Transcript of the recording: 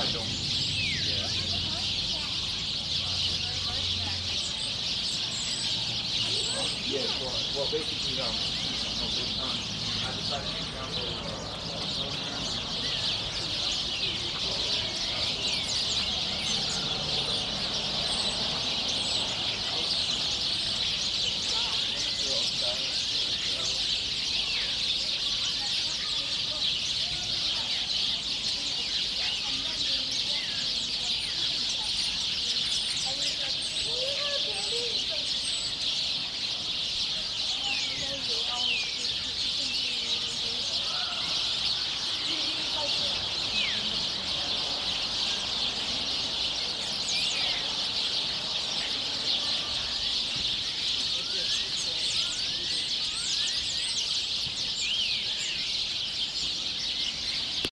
probably don't. Yeah. Yeah, well, well basically, um,